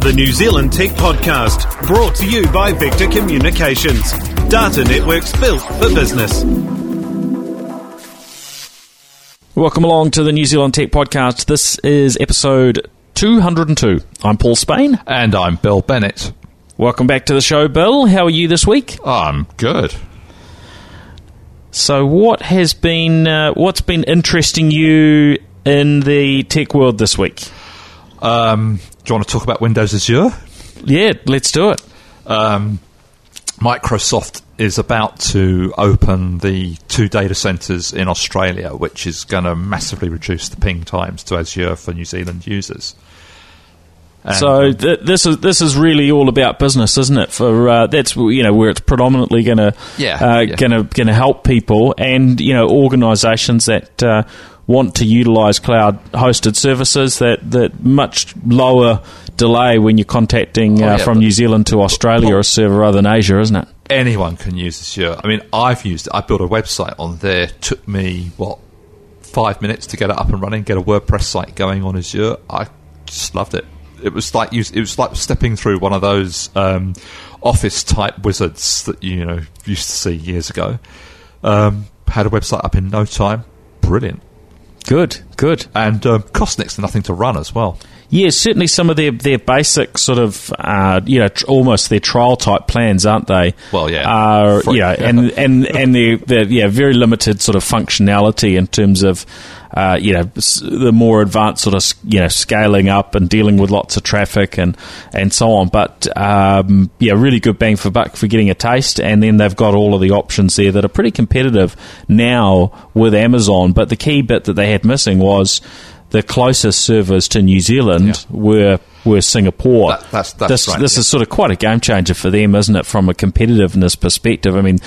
The New Zealand Tech Podcast, brought to you by Vector Communications. Data networks built for business. Welcome along to the New Zealand Tech Podcast. This is episode 202. I'm Paul Spain. And I'm Bill Bennett. Welcome back to the show, Bill. How are you this week? I'm good. So, what has been uh, what's been interesting you in the tech world this week? Um, do you want to talk about Windows Azure? Yeah, let's do it. Um, Microsoft is about to open the two data centers in Australia, which is going to massively reduce the ping times to Azure for New Zealand users. And so um, th- this is this is really all about business, isn't it? For uh, that's you know where it's predominantly going to yeah, uh, yeah. going to going to help people and you know organisations that uh, want to utilise cloud hosted services that that much lower delay when you're contacting oh, uh, yeah, from New Zealand to Australia or a server rather than Asia, isn't it? Anyone can use Azure. I mean, I've used it. I built a website on there. Took me what five minutes to get it up and running, get a WordPress site going on Azure. I just loved it it was like it was like stepping through one of those um, office type wizards that you know used to see years ago. Um, had a website up in no time. Brilliant. Good, good. And um, cost next to nothing to run as well. Yeah, certainly some of their, their basic sort of, uh, you know, tr- almost their trial type plans, aren't they? Well, yeah. Are, yeah, and, and, and they're, they're, yeah, very limited sort of functionality in terms of, uh, you know, the more advanced sort of, you know, scaling up and dealing with lots of traffic and, and so on. But, um, yeah, really good bang for buck for getting a taste. And then they've got all of the options there that are pretty competitive now with Amazon. But the key bit that they had missing was, the closest servers to New Zealand yeah. were were Singapore. That, that's, that's this, right, this yeah. is sort of quite a game changer for them, isn't it, from a competitiveness perspective? I mean,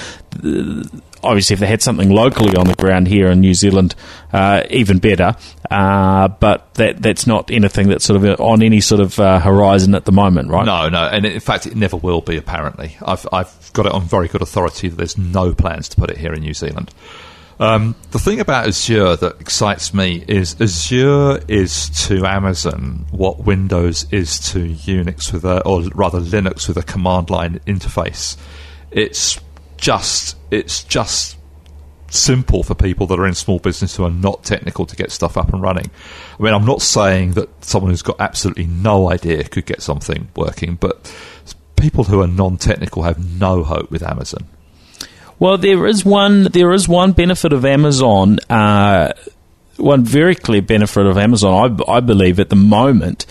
obviously, if they had something locally on the ground here in New Zealand, uh, even better. Uh, but that that's not anything that's sort of on any sort of uh, horizon at the moment, right? No, no, and in fact, it never will be. Apparently, I've I've got it on very good authority that there's no plans to put it here in New Zealand. Um, the thing about Azure that excites me is Azure is to Amazon what Windows is to Unix with a, or rather Linux with a command line interface. It's just, it's just simple for people that are in small business who are not technical to get stuff up and running. I mean, I'm not saying that someone who's got absolutely no idea could get something working, but people who are non-technical have no hope with Amazon. Well, there is one. There is one benefit of Amazon. Uh, one very clear benefit of Amazon, I, I, believe, at the moment,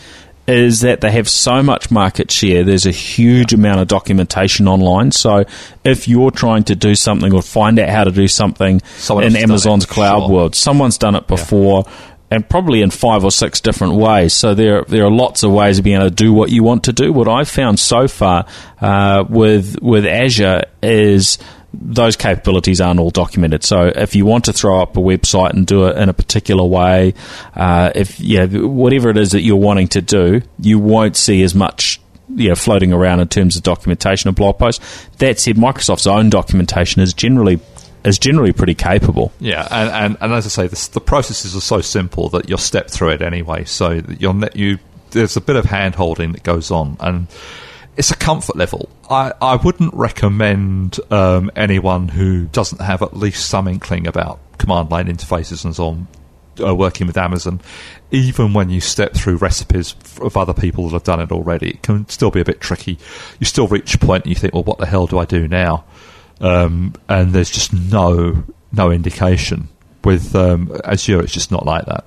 is that they have so much market share. There's a huge amount of documentation online. So, if you're trying to do something or find out how to do something Someone in Amazon's cloud sure. world, someone's done it before. Yeah and probably in five or six different ways. So there there are lots of ways of being able to do what you want to do. What I've found so far uh, with with Azure is those capabilities aren't all documented. So if you want to throw up a website and do it in a particular way, uh, if yeah, whatever it is that you're wanting to do, you won't see as much you know, floating around in terms of documentation of blog posts. That said, Microsoft's own documentation is generally is generally pretty capable. Yeah, and, and, and as I say, this, the processes are so simple that you'll step through it anyway. So you'll you there's a bit of hand holding that goes on, and it's a comfort level. I, I wouldn't recommend um, anyone who doesn't have at least some inkling about command line interfaces and so on uh, working with Amazon, even when you step through recipes of other people that have done it already, it can still be a bit tricky. You still reach a point and you think, well, what the hell do I do now? Um, and there's just no no indication. With um, Azure, it's just not like that.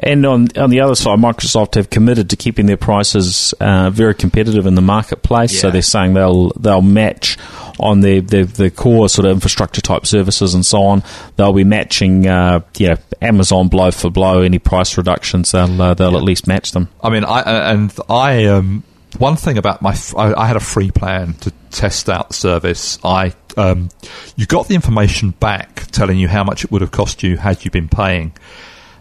And on on the other side, Microsoft have committed to keeping their prices uh, very competitive in the marketplace. Yeah. So they're saying they'll they'll match on the, the, the core sort of infrastructure type services and so on. They'll be matching, uh, yeah, Amazon blow for blow. Any price reductions, they'll uh, they'll yeah. at least match them. I mean, I and I um, one thing about my I, I had a free plan to test out the service. I um, you got the information back telling you how much it would have cost you had you been paying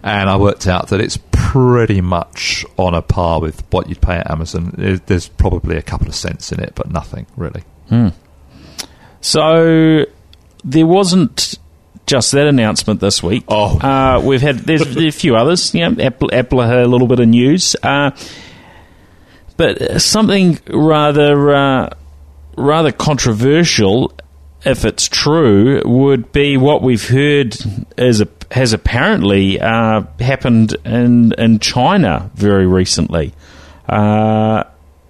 and I worked out that it's pretty much on a par with what you'd pay at Amazon. There's probably a couple of cents in it, but nothing really. Hmm. So there wasn't just that announcement this week. Oh, uh, we've had there's a few others. You know, Apple, Apple had a little bit of news. Uh, but something rather uh, rather controversial, if it's true, would be what we've heard is a, has apparently uh, happened in in China very recently, uh,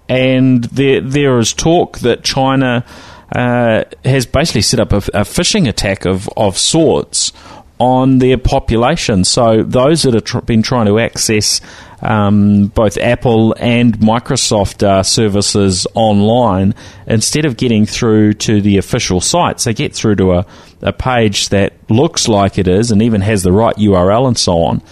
and there there is talk that China. Uh, has basically set up a, a phishing attack of, of sorts on their population. So those that have tr- been trying to access um, both Apple and Microsoft uh, services online, instead of getting through to the official sites, they get through to a, a page that looks like it is and even has the right URL and so on.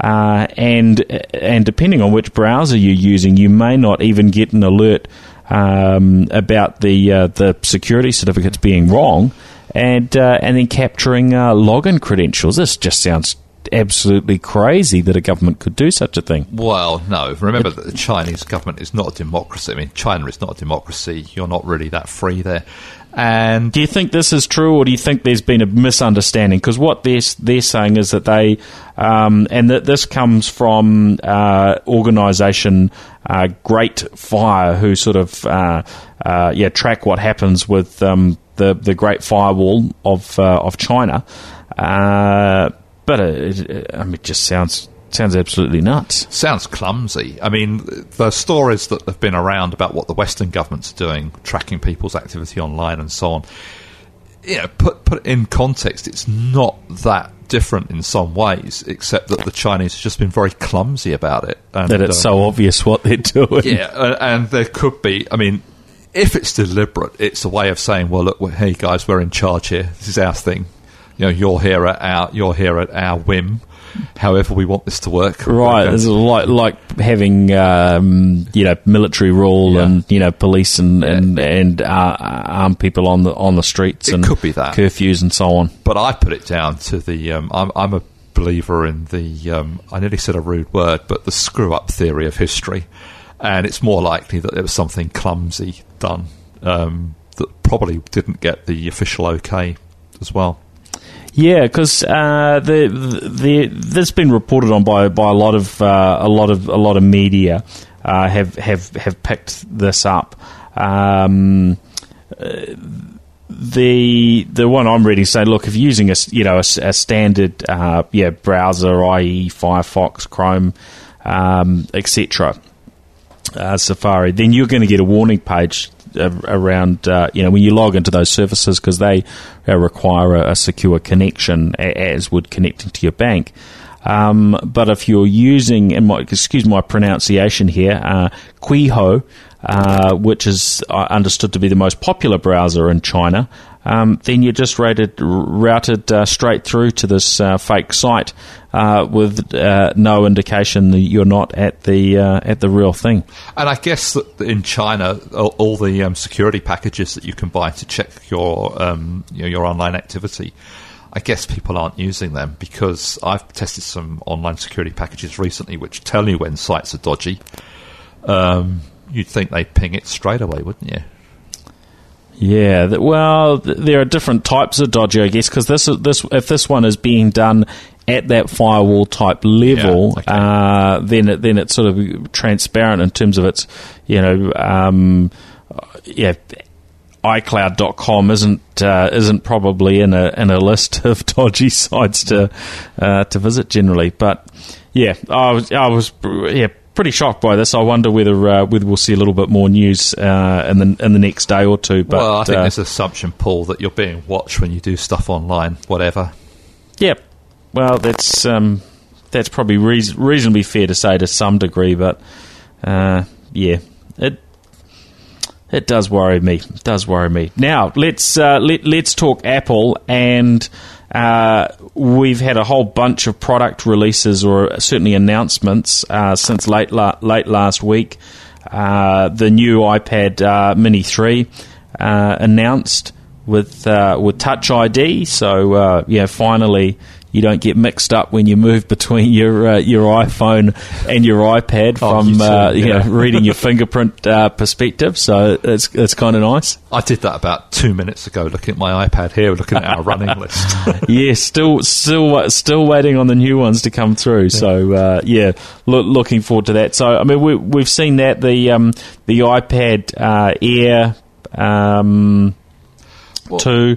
Uh, and and depending on which browser you're using, you may not even get an alert um, about the uh, the security certificates being wrong, and uh, and then capturing uh, login credentials. This just sounds absolutely crazy that a government could do such a thing. Well, no. Remember that the Chinese government is not a democracy. I mean, China is not a democracy. You're not really that free there. And do you think this is true, or do you think there's been a misunderstanding? Because what they're they're saying is that they, um, and that this comes from uh, organisation uh, Great Fire, who sort of uh, uh, yeah track what happens with um, the the Great Firewall of uh, of China. Uh, but it, I mean, it just sounds sounds absolutely nuts. Sounds clumsy. I mean, the stories that have been around about what the Western governments are doing, tracking people's activity online and so on. You know, put put in context, it's not that different in some ways, except that the Chinese have just been very clumsy about it. And, that it's uh, so obvious what they're doing. Yeah, and there could be. I mean, if it's deliberate, it's a way of saying, "Well, look, hey guys, we're in charge here. This is our thing. You know, you're here at our you're here at our whim." however we want this to work. Right, it's like like having um, you know military rule yeah. and you know police and yeah. and and uh, armed people on the on the streets it and could be that curfews and so on. But I put it down to the um, I'm, I'm a believer in the um, I nearly said a rude word, but the screw up theory of history, and it's more likely that there was something clumsy done um, that probably didn't get the official okay as well. Yeah, because uh, the, the this has been reported on by, by a lot of uh, a lot of a lot of media uh, have have have picked this up. Um, the the one I'm reading saying, look, if you're using a you know a, a standard uh, yeah browser, i.e. Firefox, Chrome, um, etc. Uh, Safari, then you're going to get a warning page around uh, you know when you log into those services because they uh, require a, a, secure connection as would connecting to your bank. Um, but if you're using, and my, excuse my pronunciation here, uh, Qihoo, uh, which is uh, understood to be the most popular browser in China, um, then you're just rated, routed uh, straight through to this uh, fake site uh, with uh, no indication that you're not at the at the real thing. And I guess that in China, all, all the um, security packages that you can buy to check your um, your online activity. I guess people aren't using them because I've tested some online security packages recently which tell you when sites are dodgy. Um, you'd think they'd ping it straight away, wouldn't you? Yeah, well, there are different types of dodgy, I guess, because this this if this one is being done at that firewall type level, yeah, okay. uh, then it, then it's sort of transparent in terms of its, you know, um, yeah. iCloud.com isn't uh, isn't probably in a in a list of dodgy sites to uh, to visit generally, but yeah, I was I was yeah pretty shocked by this. I wonder whether uh, whether we'll see a little bit more news uh, in the in the next day or two. But well, I think uh, there's an assumption, Paul, that you're being watched when you do stuff online, whatever. Yep. Well, that's um, that's probably reasonably fair to say to some degree, but uh, yeah, it it does worry me. It does worry me. Now let's uh, let let's talk Apple and. Uh, we've had a whole bunch of product releases or certainly announcements uh, since late la- late last week. Uh, the new iPad uh, Mini three uh, announced with with Touch ID. So yeah, finally you don't get mixed up when you move between your uh, your iPhone and your iPad Oh, from you uh, you yeah. know reading your fingerprint uh, perspective. So it's it's kind of nice. I did that about two minutes ago, looking at my iPad here, looking at our running list. yeah, still, still, still waiting on the new ones to come through. So, uh, yeah, loo- looking forward to that. So, I mean, we, we've seen that the um, the iPad uh, Air um, Well- two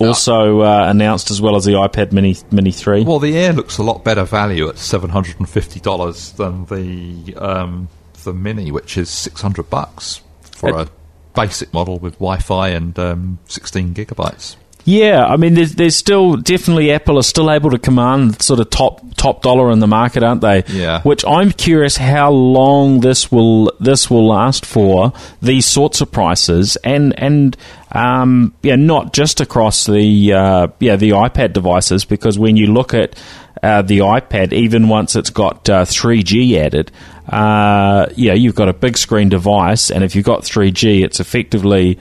also uh, announced as well as the iPad Mini Mini three. Well, the Air looks a lot better value at seven hundred and fifty dollars than the um, the Mini, which is six hundred bucks for It- a basic model with Wi-Fi and um, sixteen gigabytes. Yeah, I mean, there's, there's still definitely Apple are still able to command sort of top top dollar in the market, aren't they? Yeah. Which I'm curious how long this will this will last for these sorts of prices, and and um, yeah, not just across the uh, yeah the iPad devices, because when you look at uh, the iPad, even once it's got uh, 3G added, uh, yeah, you've got a big screen device, and if you've got 3G, it's effectively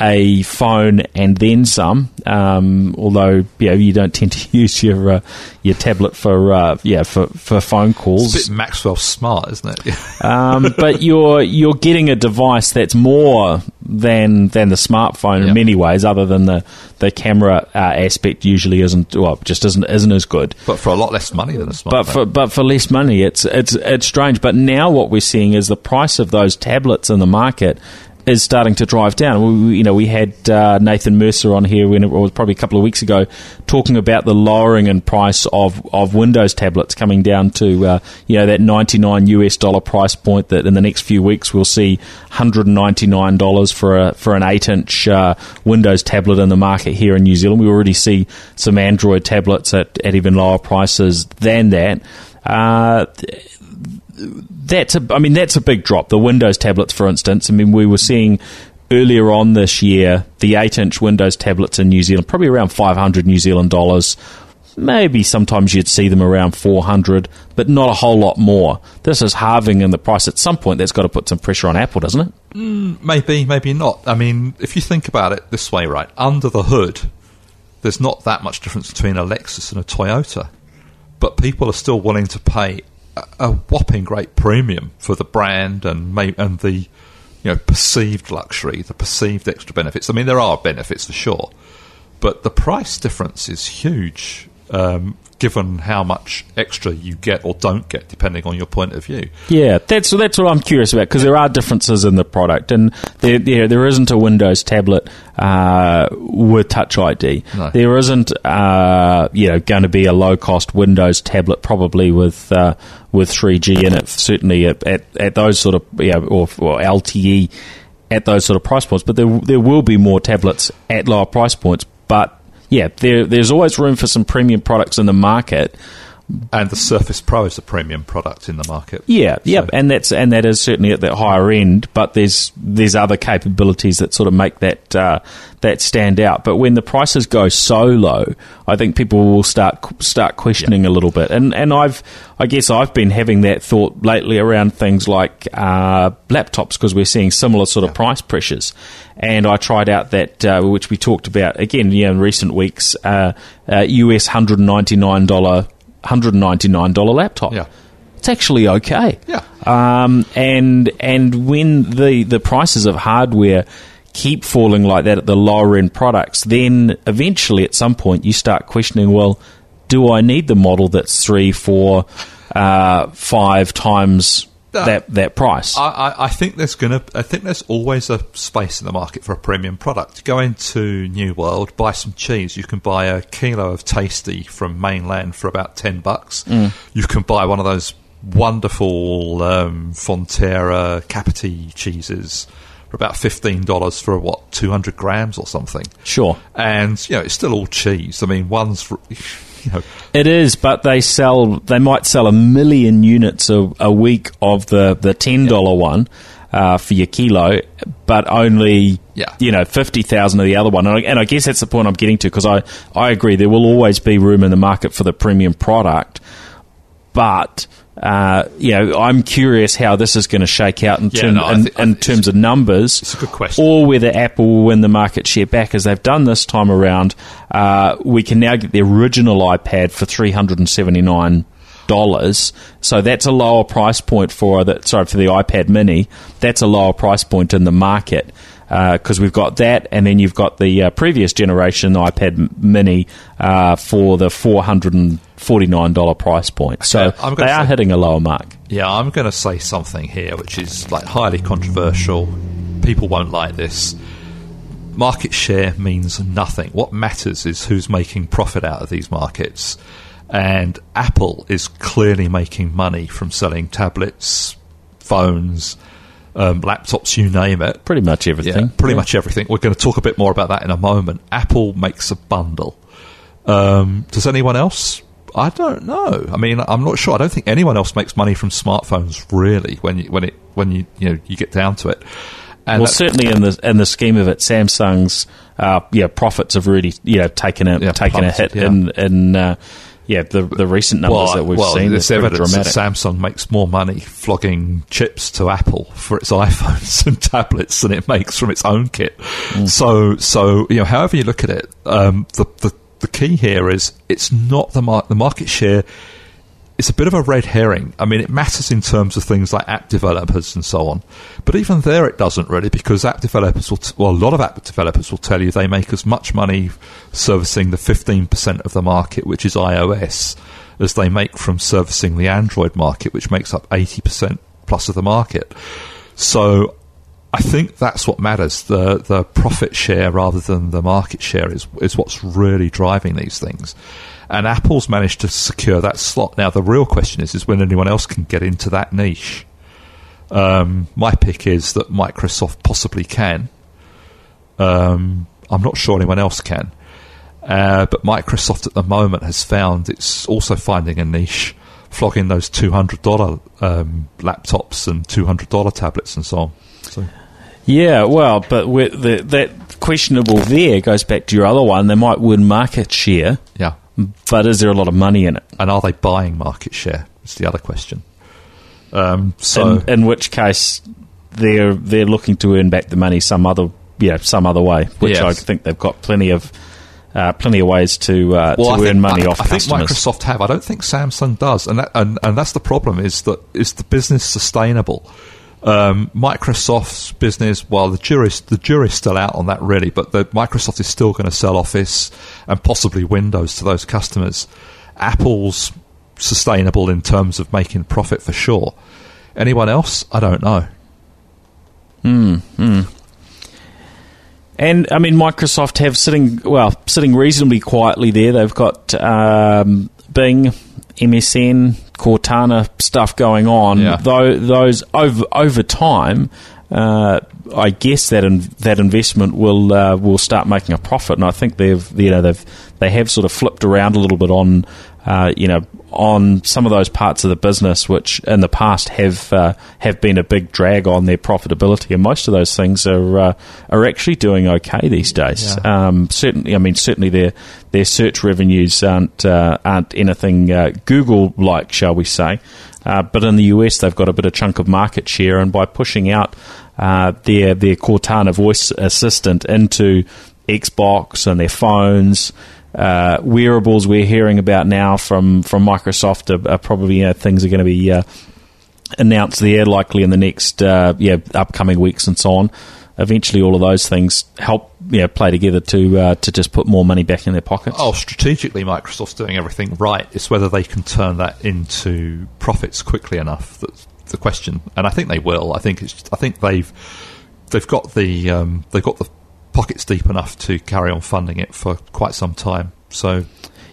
a phone and then some. Um, although yeah, you don't tend to use your uh, your tablet for uh, yeah for, for phone calls. It's a bit Maxwell smart, isn't it? um, but you're you're getting a device that's more than than the smartphone in many ways, other than the the camera uh, aspect usually isn't well just isn't isn't as good. but for a lot less money than a smartphone. But for but for less money, it's it's it's strange. But now what we're seeing is the price of those tablets in the market is starting to drive down. We, you know, we had uh, Nathan Mercer on here when it was probably a couple of weeks ago talking about the lowering in price of, of Windows tablets coming down to uh, you know that ninety nine US dollar price point. That in the next few weeks we'll see hundred ninety nine dollars for a for an eight inch uh, Windows tablet in the market here in New Zealand. We already see some Android tablets at, at even lower prices than that. That's a, I mean, that's a big drop. The Windows tablets, for instance. I mean, we were seeing earlier on this year the eight-inch Windows tablets in New Zealand, probably around five hundred New Zealand dollars. Maybe sometimes you'd see them around four hundred, but not a whole lot more. This is halving in the price. At some point, that's got to put some pressure on Apple, doesn't it? Mm, maybe, maybe not. I mean, if you think about it this way, right? Under the hood, there's not that much difference between a Lexus and a Toyota, but people are still willing to pay a, whopping great premium for the brand and and the you know perceived luxury, the perceived extra benefits. I mean, there are benefits for sure, but the price difference is huge. Um, given how much extra you get or don't get, depending on your point of view. Yeah, that's that's what I'm curious about because there are differences in the product, and there there, there isn't a Windows tablet uh, with Touch ID. No. There isn't uh, you know going to be a low cost Windows tablet probably with uh, with 3G in it. Certainly at, at, at those sort of yeah or, or LTE at those sort of price points, but there there will be more tablets at lower price points, but. Yeah, there, there's always room for some premium products in the market. And the Surface Pro is a premium product in the market. Yeah, yep, So- and that's and that is certainly at that higher end. But there's there's other capabilities that sort of make that uh, that stand out. But when the prices go so low, I think people will start start questioning a little bit. And and I've I guess I've been having that thought lately around things like uh, laptops because we're seeing similar sort of price pressures. And I tried out that uh, which we talked about again, yeah, in recent weeks, uh, uh, US hundred ninety nine dollar. Hundred ninety nine dollar laptop Yeah. it's actually okay. Yeah. Um, and and when the the prices of hardware keep falling like that at the lower end products, then eventually at some point you start questioning, well, do I need the model that's three, four, uh, five times No. that that price? I, I, I think there's gonna. I think there's always a space in the market for a premium product. Go into New World, buy some cheese. You can buy a kilo of Tasty from mainland for about ten bucks. You can buy one of those wonderful um, Fonterra Kapiti cheeses for about fifteen dollars for what two hundred grams or something. sure. And you know, it's still all cheese. I mean, one's for, you know. It is, but they sell. They might sell a million units a, a week of the the ten dollar one uh, for your kilo, but only Yeah. you know fifty thousand of the other one. And I, and I guess that's the point I'm getting to because I I agree there will always be room in the market for the premium product. but uh, you know, I'm curious how this is going to shake out in, Yeah, term, no, in, in terms of numbers. it's a good question. Or whether Apple will win the market share back as they've done this time around. Uh, we can now get the original iPad for three hundred and seventy nine dollars. So that's a lower price point for that. Sorry for the iPad Mini. That's a lower price point in the market because we've got that, and then you've got the uh, previous generation iPad Mini uh, for the four hundred and forty nine dollar price point. So Okay, they are say- hitting a lower mark. Yeah, I'm going to say something here which is like highly controversial. People won't like this. Market share means nothing. What matters is who's making profit out of these markets. And Apple is clearly making money from selling tablets, phones, um, laptops, you name it. Pretty much everything. Yeah, pretty Yeah. much everything. We're going to talk a bit more about that in a moment. Apple makes a bundle. Um, does anyone else? I don't know. I mean, I'm not sure. I don't think anyone else makes money from smartphones, really. When you when it when you you know you get down to it. And Well, certainly in the in the scheme of it, Samsung's uh, yeah profits have really you know taken a Yeah, taken a hit yeah. in in uh, yeah the the recent numbers that we've well, seen. There's They're evidence dramatic. that Samsung makes more money flogging chips to Apple for its iPhones and tablets than it makes from its own kit. Mm. So, so you know, however you look at it, um, the, the the key here is it's not the mar- the market share. It's a bit of a red herring. I mean, it matters in terms of things like app developers and so on, but even there, it doesn't really because app developers will, t- well, a lot of app developers will tell you they make as much money servicing the 15% of the market, which is iOS, as they make from servicing the Android market, which makes up 80% plus of the market. So I think that's what matters. The the profit share rather than the market share is is what's really driving these things. And Apple's managed to secure that slot. Now the real question is is when anyone else can get into that niche. Um, my pick is that Microsoft possibly can. Um, I'm not sure anyone else can. Uh, but Microsoft at the moment has found it's also finding a niche, flogging those two hundred dollar um, laptops and two hundred dollar tablets and so on. So Yeah, well, but with the, that questionable there goes back to your other one. They might win market share, yeah, but is there a lot of money in it? and are they buying market share? Is the other question. Um, so in, in which case, they're they're looking to earn back the money some other yeah some other way, which Yes. I think they've got plenty of uh, plenty of ways to uh, well, to think, earn money I, off I think. Microsoft have. I don't think Samsung does, and that, and, and that's the problem. Is that is the business sustainable? Um, Microsoft's business, well, the jury's the jury's still out on that, really. But the, Microsoft is still going to sell Office and possibly Windows to those customers. Apple's sustainable in terms of making profit for sure. Anyone else? I don't know. Hmm. And I mean, Microsoft have sitting well, sitting reasonably quietly there. They've got um, Bing, MSN, Cortana stuff going on. Yeah. Though those over over time, uh, I guess that in, that investment will uh, will start making a profit. And I think they've you know they've they have sort of flipped around a little bit on uh, you know on some of those parts of the business which in the past have uh, have been a big drag on their profitability, and most of those things are uh, are actually doing okay these days. Um, certainly, I mean certainly their their search revenues aren't uh, aren't anything uh, Google like, shall we say? Uh, but in the US, they've got a bit of chunk of market share, and by pushing out uh, their their Cortana voice assistant into Xbox and their phones. Uh, wearables we're hearing about now from, from Microsoft are, are probably you know, things are going to be uh, announced there likely in the next uh, yeah upcoming weeks and so on. Eventually, all of those things help you know, play together to uh, to just put more money back in their pockets. Oh, strategically, Microsoft's doing everything right. It's whether they can turn that into profits quickly enough. That's the question, and I think they will. I think it's. I think they've they've got the um, they've got the pockets deep enough to carry on funding it for quite some time. So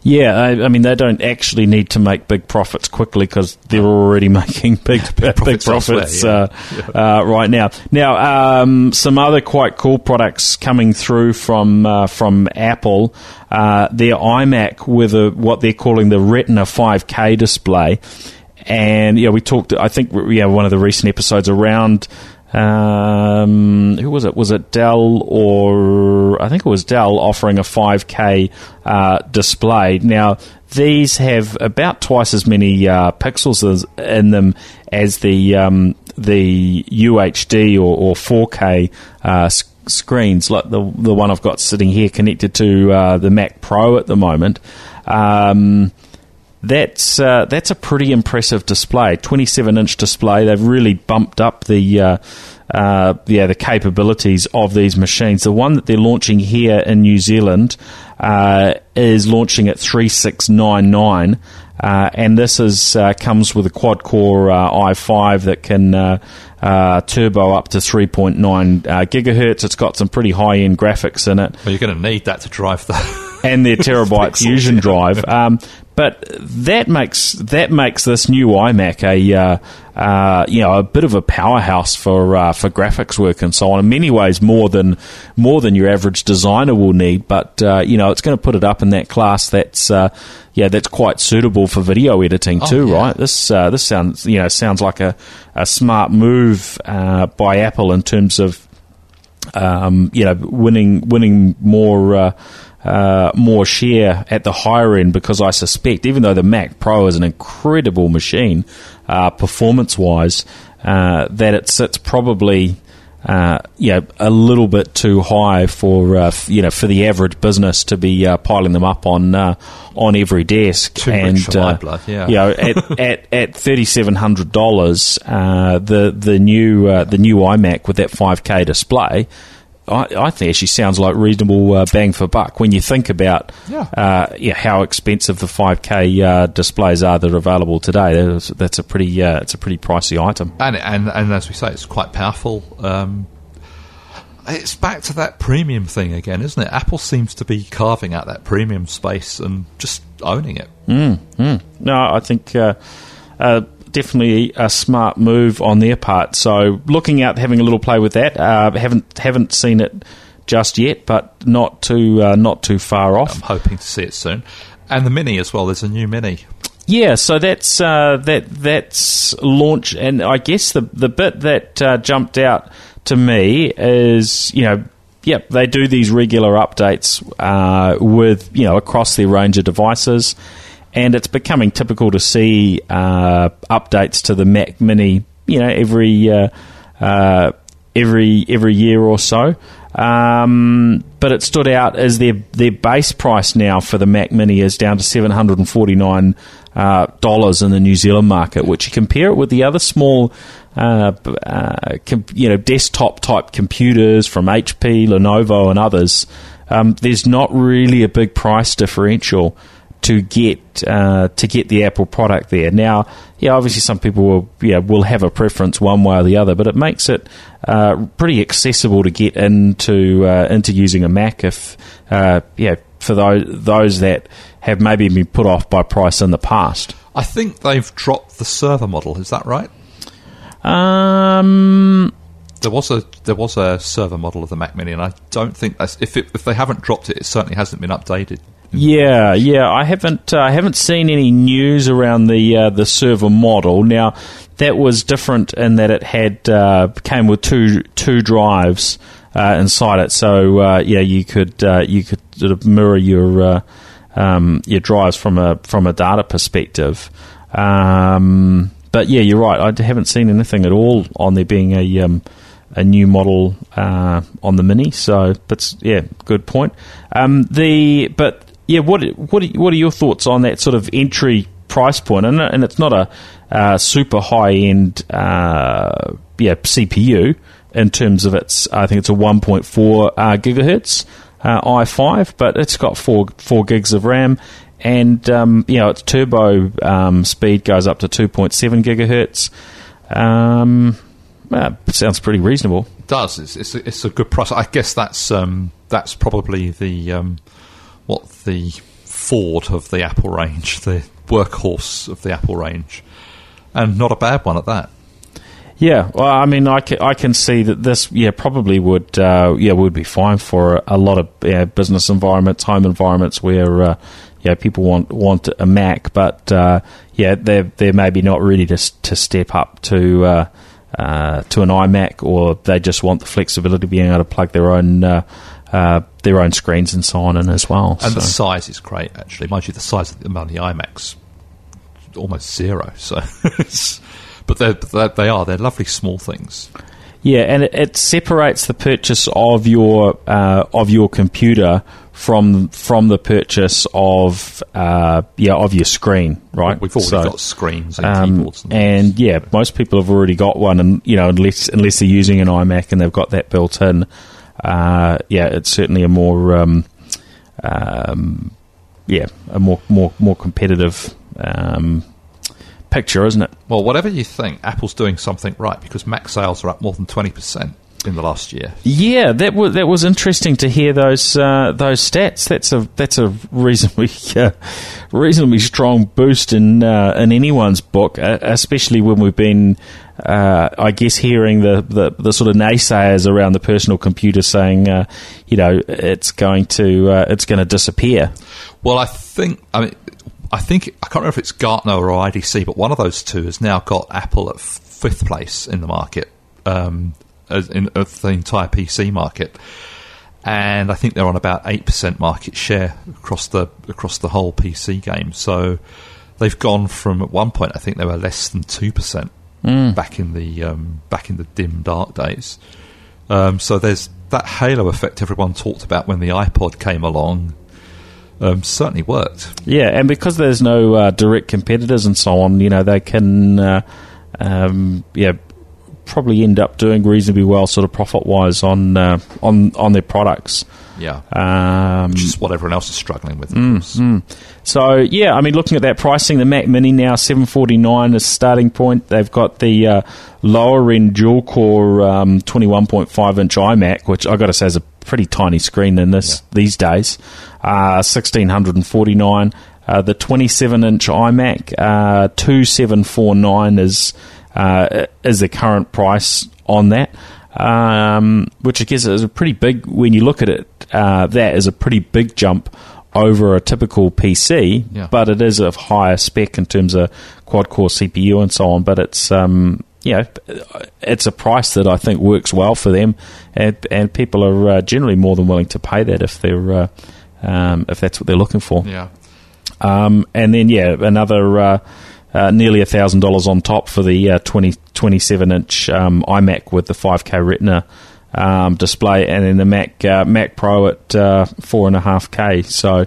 Yeah, I, I mean they don't actually need to make big profits quickly because they're already making big big profits profits, elsewhere, uh, uh, right now. Now, um, some other quite cool products coming through from uh, from Apple. Uh, their iMac with a, what they're calling the Retina 5K display, and yeah, we talked. I think yeah, one of the recent episodes around. Um, who was it? Was it Dell or I think it was Dell offering a 5K uh, display. Now these have about twice as many uh, pixels as, in them as the um, the UHD or, or 4K uh, screens, like the the one I've got sitting here connected to uh, the Mac Pro at the moment. Um, that's uh, that's a pretty impressive display. 27 inch display. They've really bumped up the uh, uh, yeah the capabilities of these machines. The one that they're launching here in New Zealand uh, is launching at 3699. Uh, and this is uh, comes with a quad core uh, i5 that can uh, uh, turbo up to 3.9 gigahertz. It's got some pretty high end graphics in it. Well, you're going to need that to drive the and their terabyte fusion drive. Um, but that makes that makes this new iMac a uh, uh, you know a bit of a powerhouse for uh, for graphics work and so on. In many ways, more than more than your average designer will need. But uh, you know, it's going to put it up in that class. That's uh, yeah, that's quite suitable for video editing Oh, too, yeah. right? This uh, this sounds you know sounds like a, a smart move by Apple in terms of um, you know, winning winning more uh, more share at the higher end because I suspect, even though the Mac Pro is an incredible machine, uh, performance wise, uh, that it sits probably. Uh, you know, a little bit too high for uh, f- you know for the average business to be uh, piling them up on uh, on every desk. Too and uh, blood, yeah. you know, at at, at thirty seven hundred dollars, uh, the the new uh, the new iMac with that five K display, I, I think actually sounds like reasonable uh, bang for buck when you think about Yeah. uh, yeah, how expensive the five K uh, displays are that are available today. That's, that's a pretty uh, it's a pretty pricey item. and and and as we say, it's quite powerful. Um, it's back to that premium thing again, isn't it? Apple seems to be carving out that premium space and just owning it. No, I think uh, uh, definitely a smart move on their part. So looking out, having a little play with that. Uh, haven't haven't seen it just yet, but not too uh, not too far off. I'm hoping to see it soon. And the Mini as well. There's a new Mini. Yeah, so that's uh, that that's launch, and I guess the the bit that uh, jumped out to me is you know. Yep, they do these regular updates uh, with you know across their range of devices, and it's becoming typical to see uh, updates to the Mac Mini. You know, every uh, uh, every every year or so. Um, but it stood out as their their base price now for the Mac Mini is down to seven hundred and forty nine uh, dollars in the New Zealand market. Which you compare it with the other small, uh, uh, com- you know, desktop type computers from HP, Lenovo, and others. Um, there's not really a big price differential to get uh, to get the Apple product there. Now, yeah, obviously some people will yeah will have a preference one way or the other, but it makes it uh, pretty accessible to get into uh, into using a Mac if uh, yeah for those those that have maybe been put off by price in the past. I think they've dropped the server model. Is that right? Um, There was a there was a server model of the Mac Mini, and I don't think that's if it, if they haven't dropped it, it certainly hasn't been updated. Yeah, yeah. I haven't uh, I haven't seen any news around the uh, the server model. Now that was different in that it had uh, came with two two drives uh, inside it. So uh, yeah, you could you could sort of mirror your um, your drives from a from a data perspective. Um, but yeah, you're right. I haven't seen anything at all on there being a um, a new model uh, on the Mini. So that's yeah, good point. Um, the but yeah, what what are, what are your thoughts on that sort of entry price point? And and it's not a uh, super high end uh, yeah CPU in terms of its. I think it's a 1.4 uh, gigahertz uh, i5, but it's got four four gigs of RAM. And um, you know its turbo um, speed goes up to 2.7 gigahertz. Um, sounds pretty reasonable. It does it's it's a, it's a good price? I guess that's um, that's probably the um, what the Ford of the Apple range, the workhorse of the Apple range, and not a bad one at that. Yeah, well, I mean, I can, I can see that this, yeah, probably would, uh, yeah, would be fine for a lot of yeah, business environments, home environments where, uh, yeah, people want want a Mac, but uh, yeah, they're they're maybe not ready to to step up to uh, uh, to an iMac, or they just want the flexibility of being able to plug their own uh, their own screens and so on in as well. And so. the size is great, actually. Mind you, the size of the, the iMacs almost zero. So, but they're, they are they're lovely small things. Yeah, and it, it separates the purchase of your uh, of your computer from from the purchase of uh, yeah of your screen, right? We've already So, got screens and um, keyboards, and, and yeah, most people have already got one, and you know unless unless they're using an iMac and they've got that built in, yeah, it's certainly a more um, um, yeah a more more more competitive um, picture, isn't it? well, whatever you think, Apple's doing something right because Mac sales are up more than twenty percent in the last year. Yeah, that was that was interesting to hear those uh, those stats. That's a that's a reasonably uh, reasonably strong boost in uh, in anyone's book, uh, especially when we've been, uh, I guess, hearing the, the, the sort of naysayers around the personal computer saying, uh, you know, it's going to uh, it's going to disappear. Well, I think I mean I think I can't remember if it's Gartner or IDC, but one of those two has now got Apple at fifth place in the market, um, in of the entire PC market, and I think they're on about eight percent market share across the across the whole PC game. So they've gone from at one point I think they were less than two percent back in the um, back in the dim dark days. Um, so there's that halo effect everyone talked about when the iPod came along. Um, certainly worked. Yeah, and because there's no uh, direct competitors and so on, you know, they can, uh, um, yeah, probably end up doing reasonably well, sort of profit wise on uh, on on their products. Yeah. Um, which is what everyone else is struggling with. Of Mm, so yeah, I mean, looking at that pricing, the Mac Mini now seven forty nine is starting point. They've got the uh, lower end dual core um, twenty one point five inch iMac, which I got to say is a pretty tiny screen in this these days. Uh, sixteen hundred and forty nine. Uh, the twenty seven inch iMac uh, two seven four nine is uh, is the current price on that. Um, which I guess is a pretty big when you look at it. Uh, that is a pretty big jump over a typical PC, Yeah. but it is of higher spec in terms of quad core CPU and so on. But it's um, you know, it's a price that I think works well for them, and, and people are uh, generally more than willing to pay that if they're uh, um, if that's what they're looking for. Yeah. Um, and then yeah, another uh, uh, nearly a thousand dollars on top for the uh, 20, 27 inch um, iMac with the 5K Retina um, display, and then the Mac uh, Mac Pro at uh, four and a half K. So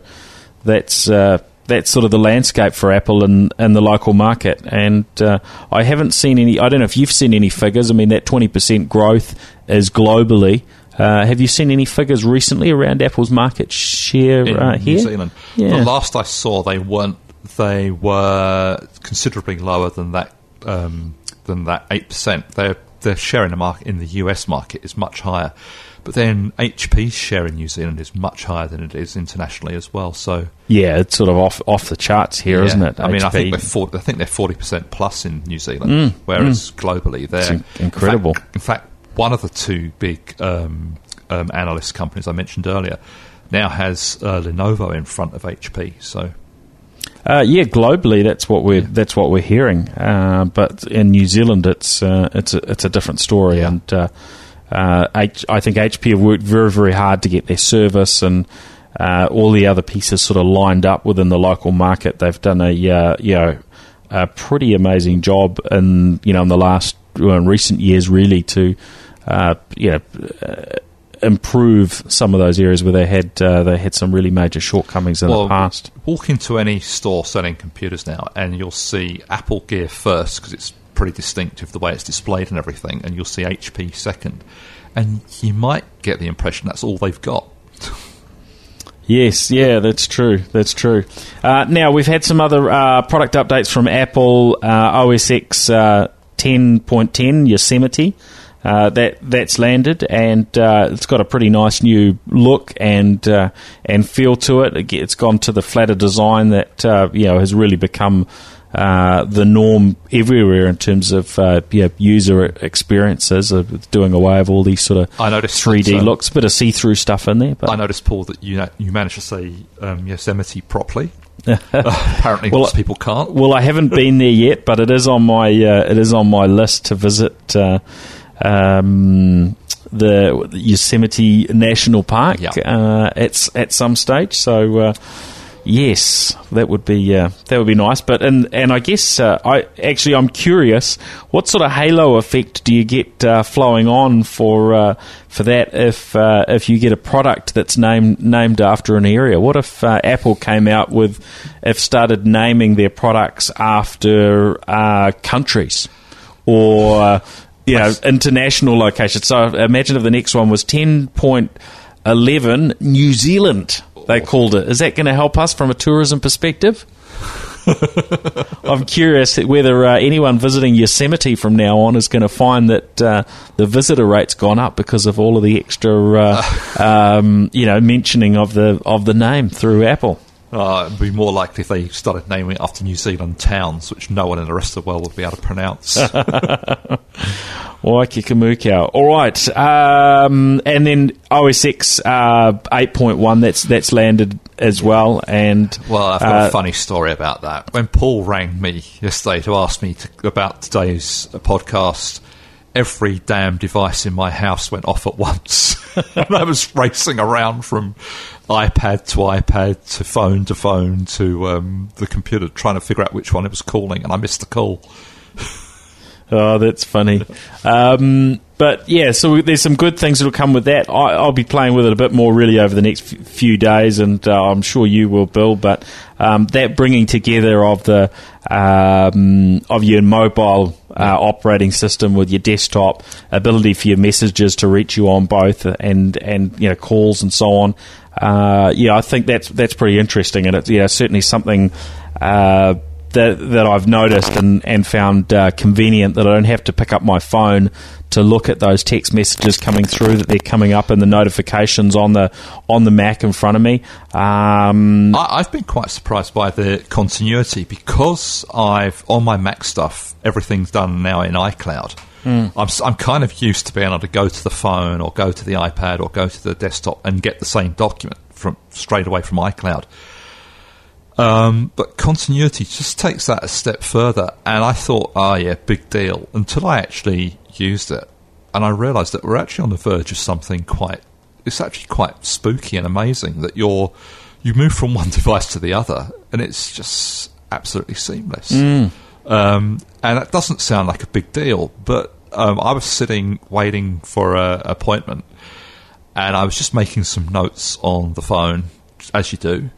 that's uh, that's sort of the landscape for Apple and, and the local market. And uh, I haven't seen any. I don't know if you've seen any figures. I mean, that twenty percent growth is globally. Uh, have you seen any figures recently around Apple's market share In uh, here? New Zealand. Yeah. The last I saw, they weren't. They were considerably lower than that. Um, than that eight percent. Their their share in the market in the US market is much higher. But then HP's share in New Zealand is much higher than it is internationally as well. So Yeah, it's sort of off off the charts here, yeah. not it? I mean, I think they're 40, I think they're forty percent plus in New Zealand, whereas globally they're Mm, It's incredible. In fact, in fact, one of the two big um, um, analyst companies I mentioned earlier now has uh, Lenovo in front of HP. So Uh, yeah, globally, that's what we're that's what we're hearing. Uh, but in New Zealand, it's uh, it's a, it's a different story, Yeah. and uh, uh, H- I think HP have worked very very hard to get their service and uh, all the other pieces sort of lined up within the local market. They've done a uh, you know a pretty amazing job in you know in the last well, in recent years, really to uh, you know. Improve some of those areas where they had uh, they had some really major shortcomings in the past. walk into any store selling computers now, and you'll see Apple gear first because it's pretty distinctive the way it's displayed and everything, and you'll see HP second, and you might get the impression that's all they've got. Yes, yeah, that's true. That's true. Uh, now we've had some other uh, product updates from Apple. Uh, OS X uh, 10.10 Yosemite. Uh, that that's landed and uh, it's got a pretty nice new look and uh, and feel to it. It- It's gone to the flatter design that uh, you know has really become uh, the norm everywhere in terms of uh, yeah, user experiences. Of doing away of all these sort of I noticed 3D um, looks, bit of see through stuff in there. But I noticed, Paul, that you you managed to say um, Yosemite properly. Apparently, Well, of people can't. Well, I haven't been there yet, but it is on my uh, it is on my list to visit uh, um, the Yosemite National Park Yeah. uh, at at some stage. So. Uh, Yes, that would be uh, that would be nice. But and and I guess uh, I actually I'm curious what sort of halo effect do you get uh, flowing on for uh, for that if uh, if you get a product that's named named after an area? What if uh, Apple came out with if started naming their products after uh, countries or you know international location. So imagine if the next one was ten point eleven New Zealand they called it. Is that going to help us from a tourism perspective? I'm curious whether uh, anyone visiting Yosemite from now on is going to find that uh, the visitor rate's gone up because of all of the extra, uh, um, you know, mentioning of the of the name through Apple. Uh, it'd be more likely if they started naming it after New Zealand towns, which no one in the rest of the world would be able to pronounce. Waikikamukau. All right, um, and then OS X uh, 8.1 that's that's landed as well. And Well, I've got uh, a funny story about that. When Paul rang me yesterday to ask me to, about today's podcast, every damn device in my house went off at once. and I was racing around from iPad to iPad to phone to phone to um, the computer trying to figure out which one it was calling, and I missed the call. Oh, that's funny. Um, but yeah, so there's some good things that'll come with that. I, I'll be playing with it a bit more really over the next few days, and uh, I'm sure you will, Bill. But um, that bringing together of the um, of your mobile uh, operating system with your desktop, ability for your messages to reach you on both, and and you know calls and so on. Uh, yeah, I think that's that's pretty interesting, and it's yeah certainly something. Uh, that that I've noticed and, and found uh, convenient that I don't have to pick up my phone to look at those text messages coming through that they're coming up in the notifications on the on the Mac in front of me. Um, I, I've been quite surprised by the continuity because I've on my Mac stuff, everything's done now in iCloud. I'm, s- I'm kind of used to being able to go to the phone or go to the iPad or go to the desktop and get the same document from straight away from iCloud. Um, but continuity just takes that a step further, and I thought, oh yeah, big deal, until I actually used it, and I realised that we're actually on the verge of something quite. It's actually quite spooky and amazing that you're you move from one device to the other, and it's just absolutely seamless. Um, and that doesn't sound like a big deal, but um, I was sitting waiting for an appointment, and I was just making some notes on the phone, as you do.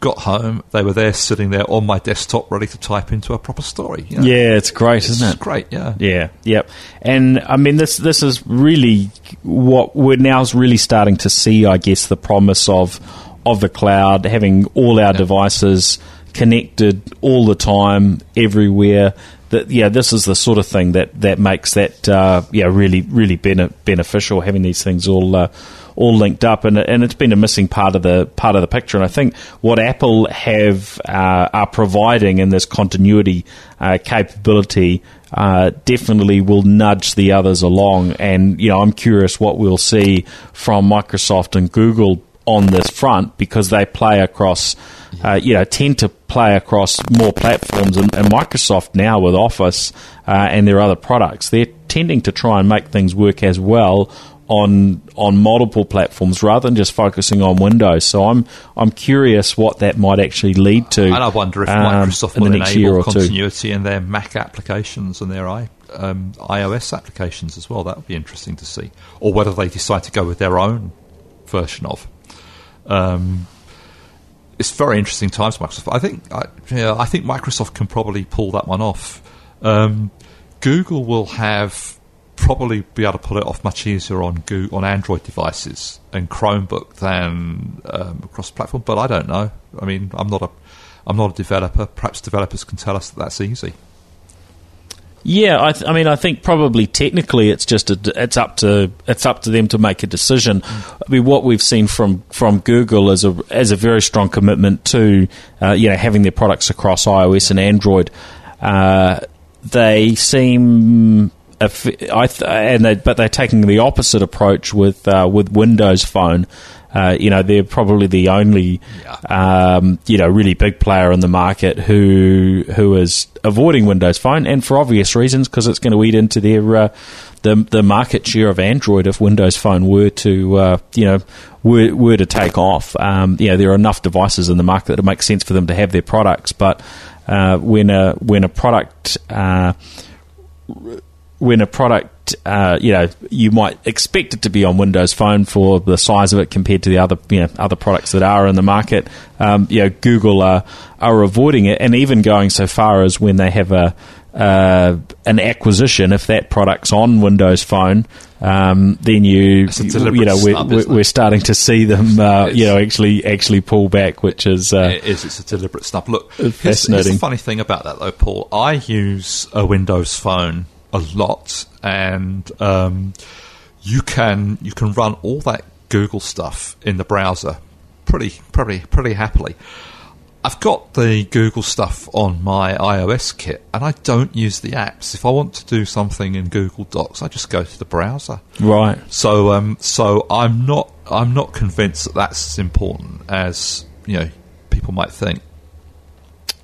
Got home, they were there sitting there on my desktop, ready to type into a proper story. you know. yeah, it's great, it's isn't it? great. Yeah, Yeah, yep. And I mean, this this is really what we're now really starting to see. I guess the promise of of the cloud, having all our devices connected all the time, everywhere. That yeah, this is the sort of thing that that makes that uh, yeah really really bene- beneficial. Having these things all. Uh, all linked up, and and it's been a missing part of the part of the picture. And I think what Apple have uh, are providing in this continuity uh, capability uh, definitely will nudge the others along. And you know, I'm curious what we'll see from Microsoft and Google on this front because they play across, uh, you know, tend to play across more platforms. And, and Microsoft now with Office uh, and their other products, they're tending to try and make things work as well on on multiple platforms rather than just focusing on Windows. So I'm I'm curious what that might actually lead to. and I wonder if um, Microsoft in will the next year enable or two. continuity in their Mac applications and their i um, iOS applications as well. That would be interesting to see, or whether they decide to go with their own version of. Um, it's very interesting times, Microsoft. I think, I, yeah, I think Microsoft can probably pull that one off. Um, Google will have probably be able to pull it off much easier on Goo on Android devices and Chromebook than um, across platform. But I don't know. I mean, I'm not a I'm not a developer. Perhaps developers can tell us that that's easy. Yeah, I, th- I mean, I think probably technically it's just a, it's up to it's up to them to make a decision. I mean, what we've seen from, from Google is a as a very strong commitment to uh, you know having their products across iOS and Android. Uh, they seem, if, I th- and they, but they're taking the opposite approach with uh, with Windows Phone. Uh, you know, they're probably the only, um, you know, really big player in the market who who is avoiding Windows Phone, and for obvious reasons, because it's going to eat into their uh, the the market share of Android if Windows Phone were to, uh, you know, were were to take off. Um, you know, there are enough devices in the market that it makes sense for them to have their products, but uh, when a when a product uh, when a product, uh, you know, you might expect it to be on Windows Phone for the size of it compared to the other, you know, other products that are in the market. Um, you know, Google are are avoiding it, and even going so far as when they have a uh, an acquisition, if that product's on Windows Phone, um, then you, you know, we're, it? we're starting to see them, uh, you know, actually actually pull back, which is uh, It is. It's a deliberate snub. Look, here's, here's fascinating. the funny thing about that, though, Paul. I use a Windows Phone a lot, and um, you can you can run all that Google stuff in the browser pretty pretty pretty happily. I've got the Google stuff on my iOS kit, and I don't use the apps. If I want to do something in Google Docs, I just go to the browser. right. So, um, so I'm not, I'm not convinced that that's as important as you know people might think.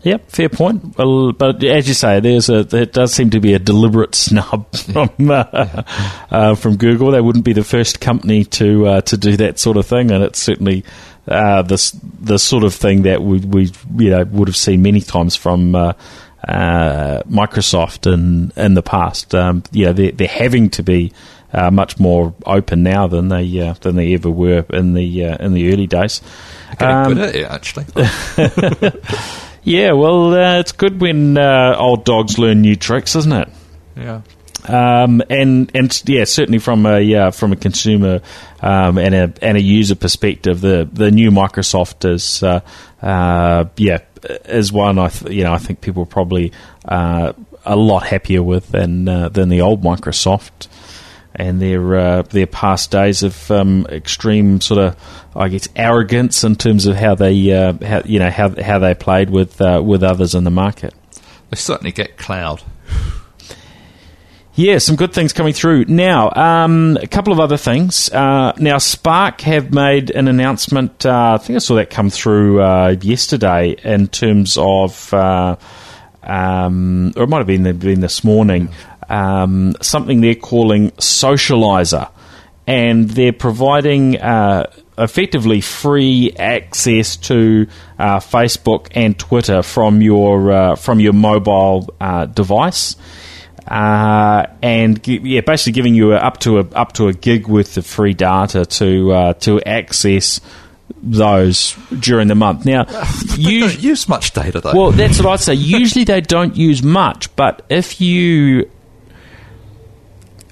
Yep, fair point. Well, but as you say, there's a there does seem to be a deliberate snub from uh, uh, from Google. They wouldn't be the first company to uh, to do that sort of thing, and it's certainly uh, this the sort of thing that we we you know would have seen many times from. Uh, uh, Microsoft in in the past, um, you know, they're, they're having to be uh, much more open now than they uh, than they ever were in the uh, in the early days. Getting Um, good at it, actually. Yeah, well, uh, it's good when uh, old dogs learn new tricks, isn't it? yeah. Um, and and yeah, certainly from a uh, from a consumer um, and a and a user perspective, the the new Microsoft is uh, uh, yeah is one I th- you know I think people are probably uh, a lot happier with than uh, than the old Microsoft and their uh, their past days of um, extreme sort of I guess arrogance in terms of how they uh, how, you know how how they played with uh, with others in the market. They certainly get cloud. Yeah, some good things coming through. Now, um, a couple of other things. Uh, now, Spark have made an announcement. Uh, I think I saw that come through uh, yesterday in terms of, uh, um, or it might have been, been this morning, um, something they're calling Socialiser. And they're providing uh, effectively free access to uh, Facebook and Twitter from your uh, from your mobile uh, device uh, and yeah, basically giving you up to a up to a gig worth of free data to uh, to access those during the month. Now, They you don't use much data though. well, that's what I'd say. Usually they don't use much, but if you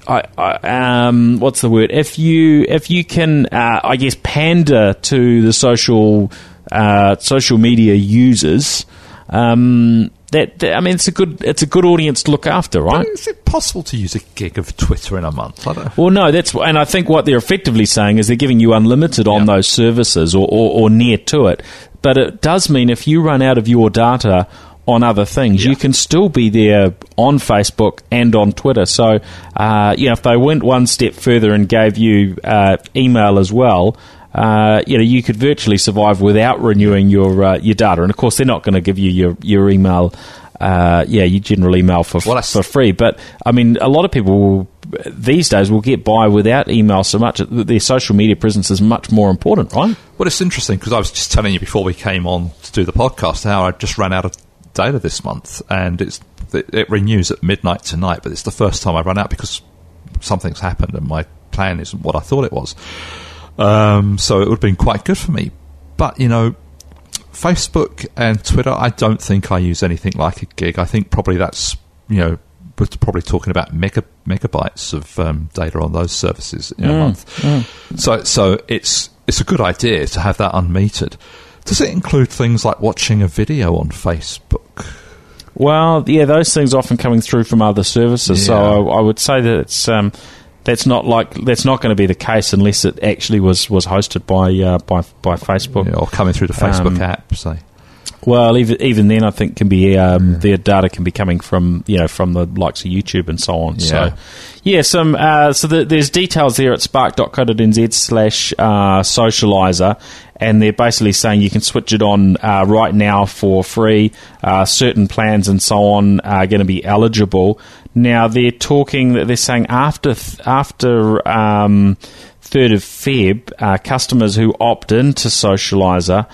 I, I, um, what's the word? If you if you can, uh, I guess, pander to the social uh, social media users, um, that, that- I mean, it's a good it's a good audience to look after, right? is it possible to use a gig of Twitter in a month? Well, no, that's and I think what they're effectively saying is they're giving you unlimited on those services or, or, or near to it. But it does mean if you run out of your data on other things, you can still be there on Facebook and on Twitter. So, uh, you know, if they went one step further and gave you uh, email as well. Uh, you know, you could virtually survive without renewing your uh, your data, and of course, they're not going to give you your your email. Uh, yeah, your general email for Well, for free. But I mean, a lot of people will, these days will get by without email so much. Their social media presence is much more important, right? Well, it's interesting because I was just telling you before we came on to do the podcast how I just ran out of data this month, and it's it, it renews at midnight tonight. But it's the first time I've run out because something's happened and my plan isn't what I thought it was. Um, so it would have been quite good for me. But you know, Facebook and Twitter, I don't think I use anything like a gig. I think probably that's you know we're probably talking about mega megabytes of um, data on those services in a month. So so it's it's a good idea to have that unmetered. Does it include things like watching a video on Facebook? Well, yeah, those things often coming through from other services. So I, I would say that it's um, that's not like that's not going to be the case unless it actually was was hosted by uh, by by Facebook. Know, or coming through the Facebook Um, app, say? Well, even even then, I think can be um, their data can be coming from you know from the likes of YouTube and so on. Yeah. So, yeah, some uh, so the, there's details there at spark.co.nz slash uh, socialiser, and they're basically saying you can switch it on uh, right now for free. Uh, certain plans and so on are going to be eligible. Now they're talking that they're saying after th- after. Um, 3rd of Feb, uh, customers who opt into Socialiser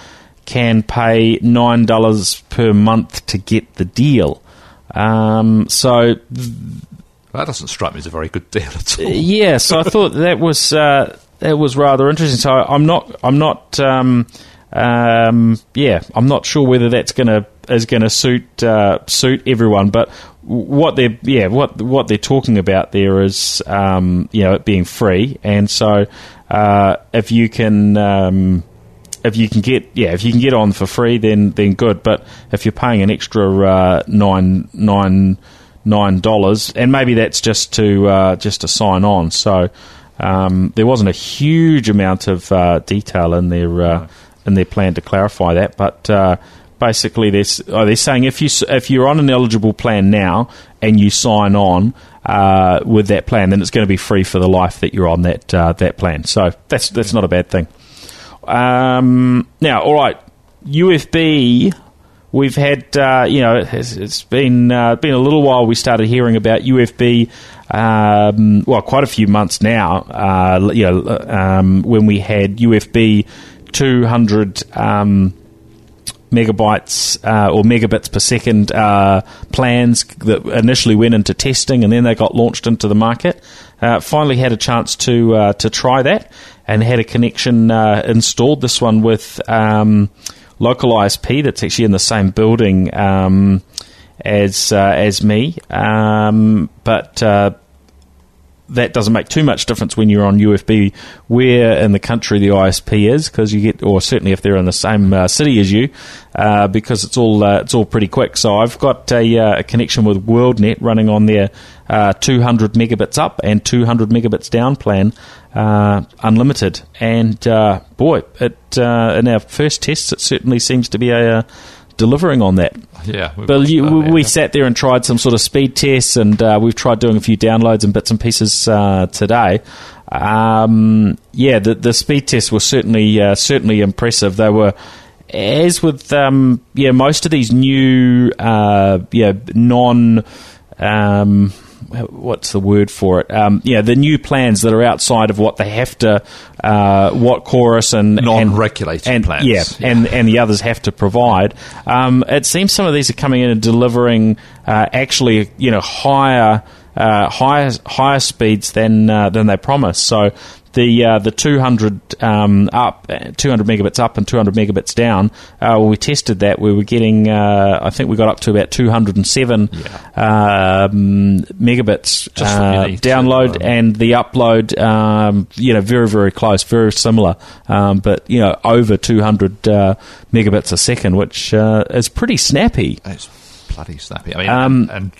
can pay $9 per month to get the deal. Um, so, That doesn't strike me as a very good deal at all. yeah, so I thought that was uh, that was rather interesting. So I'm not I'm not um, um, yeah I'm not sure whether that's gonna is going to suit uh, suit everyone, but what they're yeah what what they're talking about there is um, you know it being free, and so uh, if you can. If you can get yeah, if you can get on for free, then then good. But if you're paying an extra uh, nine nine nine dollars, and maybe that's just to uh, just to sign on. So um, there wasn't a huge amount of uh, detail in their uh, in their plan to clarify that, but. Uh, Basically, they're, oh, they're saying if you if you're on an eligible plan now and you sign on uh, with that plan, then it's going to be free for the life that you're on that uh, that plan. So that's that's not a bad thing. Um, now, all right, UFB. We've had, uh, you know, it's, it's been uh, been a little while. We started hearing about UFB. Um, well, quite a few months now. Uh, you know, um, when we had UFB 200 um, megabytes uh, or megabits per second uh, plans that initially went into testing and then they got launched into the market. Uh, finally, had a chance to uh, to try that and had a connection uh, installed. This one with um, local ISP that's actually in the same building um, as uh, as me, um, but. Uh, that doesn't make too much difference when you're on UFB where in the country the ISP is because you get, or certainly if they're in the same uh, city as you, uh, because it's all uh, it's all pretty quick. So I've got a, uh, a connection with WorldNet running on their uh, 200 megabits up and 200 megabits down plan, uh, unlimited. And boy, it in our first tests, it certainly seems to be a. Delivering on that, Yeah. but you, we, we sat there and tried some sort of speed tests, and uh, we've tried doing a few downloads and bits and pieces uh, today. Um, yeah, the, the speed tests were certainly uh, certainly impressive. They were, as with um, yeah most of these new uh, yeah non. Um, what's the word for it? Um, yeah, the new plans that are outside of what they have to, uh, what chorus and Non-regulated and, plans. Yeah, and and the others have to provide. Um, it seems some of these are coming in and delivering uh, actually, you know, higher uh, higher higher speeds than uh, than they promise. So. The uh, the 200 um, up, uh, 200 megabits up and 200 megabits down. Uh, when we tested that, we were getting. Uh, I think we got up to about 207 um, megabits Just what you uh, download um, and the upload. Um, you know, very very close, very similar, um, but you know, over 200 uh, megabits a second, which uh, is pretty snappy. It's bloody snappy. I mean, Um, and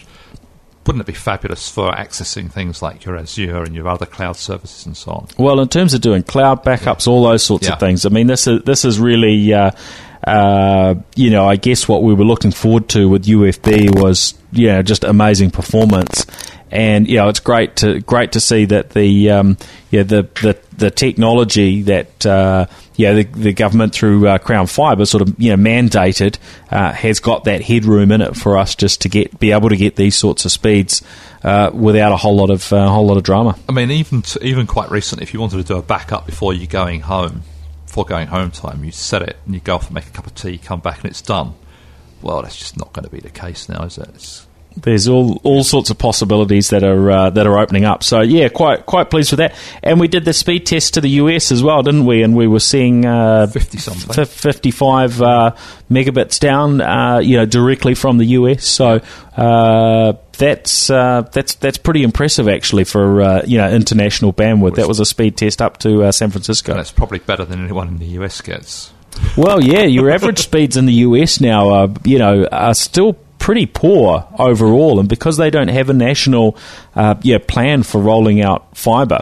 wouldn't it be fabulous for accessing things like your Azure and your other cloud services and so on? Well, in terms of doing cloud backups, all those sorts Yeah. of things. I mean, this is this is really, uh, uh, you know, I guess what we were looking forward to with UFB was, you know, just amazing performance, and you know, it's great to great to see that the um, yeah the the the technology that. Uh, yeah, the, the government through uh, Crown Fibre sort of you know mandated uh, has got that headroom in it for us just to get be able to get these sorts of speeds uh, without a whole lot of uh, whole lot of drama. I mean, even t- even quite recently, if you wanted to do a backup before you going home, before going home time, you set it and you go off and make a cup of tea, come back and it's done. Well, that's just not going to be the case now, is it? It's, there's all all sorts of possibilities that are uh, that are opening up. So yeah, quite quite pleased with that. And we did the speed test to the US as well, didn't we? And we were seeing uh, 50 something. f- 55 uh, megabits down, uh, you know, directly from the US. So uh, that's uh, that's that's pretty impressive actually for uh, you know international bandwidth. That was a speed test up to uh, San and Francisco. it's probably better than anyone in the US gets. Well, yeah, your average speeds in the US now are, you know, are still pretty poor overall, and because they don't have a national, uh, yeah, plan for rolling out fibre.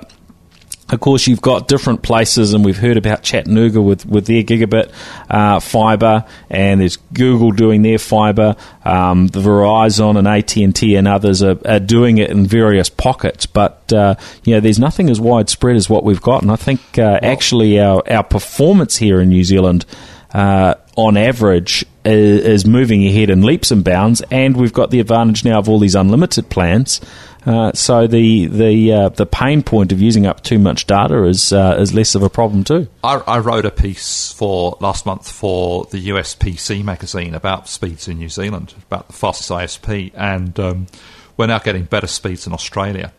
Of course, you've got different places, and we've heard about Chattanooga with, with their gigabit uh, fibre, and there's Google doing their fibre. Um, the Verizon and AT and T and others are, are, doing it in various pockets, but uh, you know, there's nothing as widespread as what we've got. And I think uh, actually our our performance here in New Zealand, uh, on average, is, is moving ahead in leaps and bounds, and we've got the advantage now of all these unlimited plans. Uh, so the the uh, the pain point of using up too much data is uh, is less of a problem too. I, I, wrote a piece for last month for the USPC magazine about speeds in New Zealand, about the fastest ISP, and um, we're now getting better speeds in Australia,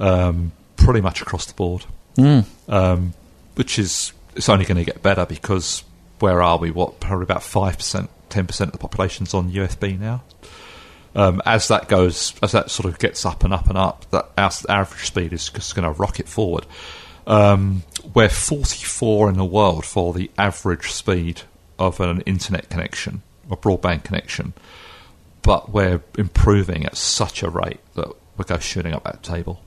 um, pretty much across the board. Mm. Um, which is it's only going to get better because where are we? What probably about five percent, ten percent of the population's on UFB now um, as that goes, as that sort of gets up and up and up, that our average speed is just going to rocket forward. Um, we're 44 in the world for the average speed of an internet connection, a broadband connection, but we're improving at such a rate that we go shooting up that table.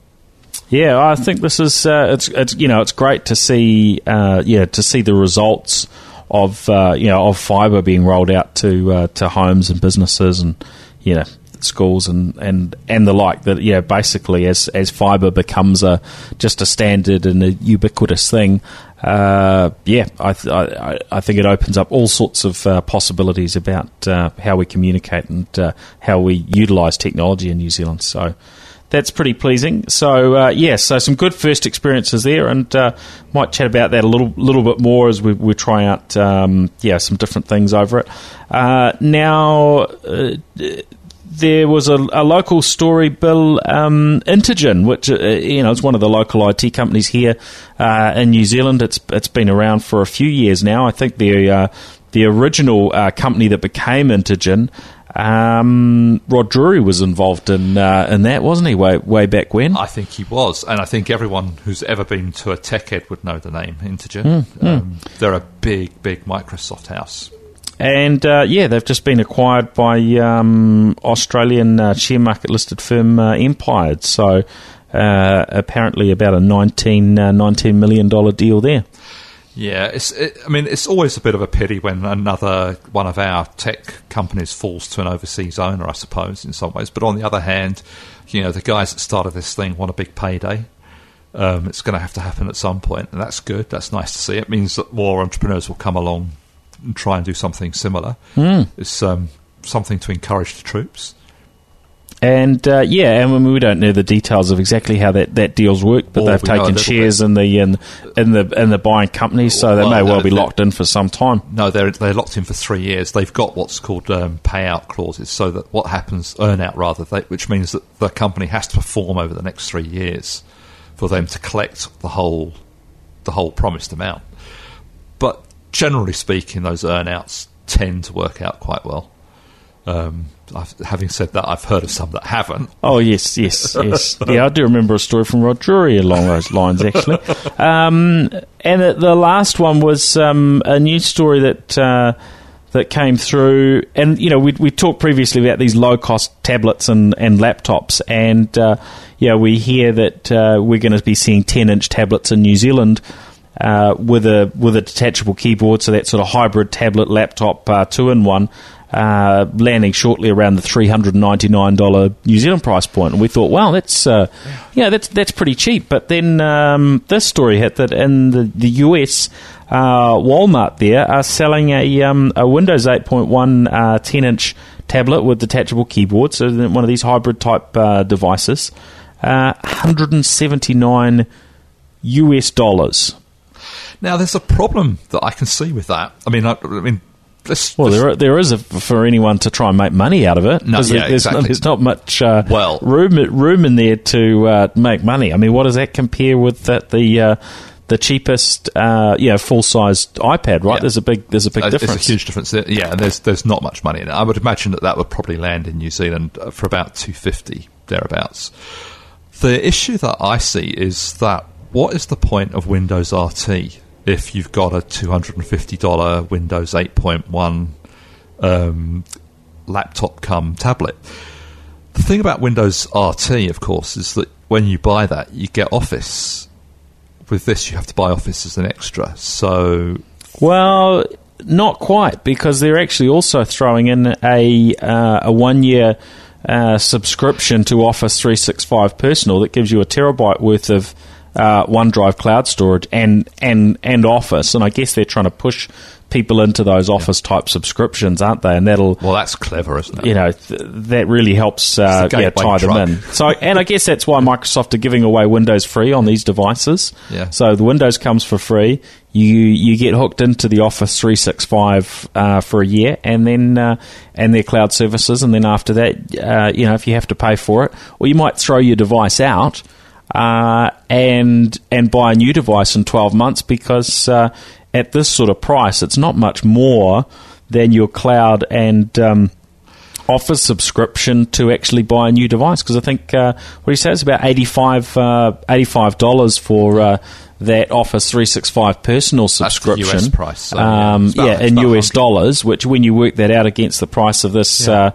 Yeah, I think this is uh, it's it's you know it's great to see uh, yeah to see the results of uh, you know of fibre being rolled out to uh, to homes and businesses and you know schools and, and, and the like that yeah basically as as fiber becomes a just a standard and a ubiquitous thing uh, yeah I, th- I, I think it opens up all sorts of uh, possibilities about uh, how we communicate and uh, how we utilize technology in New Zealand. So that's pretty pleasing. So uh, yeah, so some good first experiences there, and uh, might chat about that a little little bit more as we, we try out um, yeah some different things over it. Uh, now. Uh, there was a, a, local story, Bill um, Intergen, which uh, you know is one of the local IT companies here uh, in New Zealand. It's it's been around for a few years now. I think the the original company that became Intergen um, Rod Drury was involved in uh, in that, wasn't he? Way way back when. I think he was, and I think everyone who's ever been to a tech ed would know the name Intergen. Mm, um, They're a big, big Microsoft house. And uh, yeah, they've just been acquired by um, Australian uh, share market listed firm uh, Empired. So uh, apparently, about a 19, uh, $19 million deal there. Yeah, it's. It, I mean, it's always a bit of a pity when another one of our tech companies falls to an overseas owner, I suppose, in some ways. But on the other hand, you know, the guys that started this thing want a big payday. Um, it's going to have to happen at some point, and that's good. That's nice to see. It means that more entrepreneurs will come along and try and do something similar. Mm. It's um, something to encourage the troops. And uh, yeah, and we don't know the details of exactly how that, that deal's work, but they've taken shares bit. in the in, in the in the buying company, so well, they may well be locked in for some time. No, they're they're locked in for three years. They've got what's called um, payout clauses, so that what happens earn out rather, they, which means that the company has to perform over the next three years for them to collect the whole the whole promised amount. But generally speaking, those earnouts tend to work out quite well. Um, having said that, I've heard of some that haven't. Oh yes, yes, yes. yeah, I do remember a story from Rod Drury along those lines, actually. Um, and the, the, last one was um, a news story that uh, that came through, and you know, we we talked previously about these low cost tablets and and laptops, and uh, yeah, we hear that uh, we're going to be seeing ten inch tablets in New Zealand. Uh, with a with a detachable keyboard, so that sort of hybrid tablet laptop uh, two in one, uh, landing shortly around the three hundred ninety nine dollar New Zealand price point, and we thought, wow, that's uh, yeah, that's that's pretty cheap. But then um, this story hit that in the the US, uh, Walmart there are selling a um, a Windows eight point one uh, ten inch tablet with detachable keyboard, so one of these hybrid type uh, devices, uh, one hundred and seventy nine US dollars. Now, there's a problem that I can see with that. I mean, I, I mean, this, well, this, there there is a, for anyone to try and make money out of it. No, yeah, there's, exactly. there's not much uh, well room room in there to uh, make money. I mean, what does that compare with that the uh, the cheapest uh, yeah full sized iPad? Right? Yeah. There's a big there's a big difference. There's a huge difference. There. Yeah, and there's there's not much money in it. I would imagine that that would probably land in New Zealand uh, for about two fifty thereabouts. The issue that I see is that what is the point of Windows RT? If you've got a $250 Windows 8.1 um, laptop come tablet. The thing about Windows RT, of course, is that when you buy that, you get Office with this, you have to buy Office as an extra. So, well, not quite because they're actually also throwing in a uh, a one year uh, subscription to Office 365 Personal that gives you a terabyte worth of uh, OneDrive cloud storage and and and Office, and I guess they're trying to push people into those Office type subscriptions, aren't they? And that'll well, that's clever, isn't it? You know, th- that really helps uh, the yeah, tie them in. So, and I guess that's why Microsoft are giving away Windows free on these devices. Yeah. So the Windows comes for free. You you get hooked into the Office 365 uh, for a year, and then uh, and their cloud services, and then after that, uh, you know, if you have to pay for it, or you might throw your device out. Uh, and and buy a new device in 12 months because uh, at this sort of price, it's not much more than your cloud and um, Office subscription to actually buy a new device. Because I think uh, what he says about 85 uh, $85 for uh, that Office 365 personal That's the subscription. US price, so, yeah, um, it's about- yeah, in US 100. dollars, which when you work that out against the price of this. Yeah.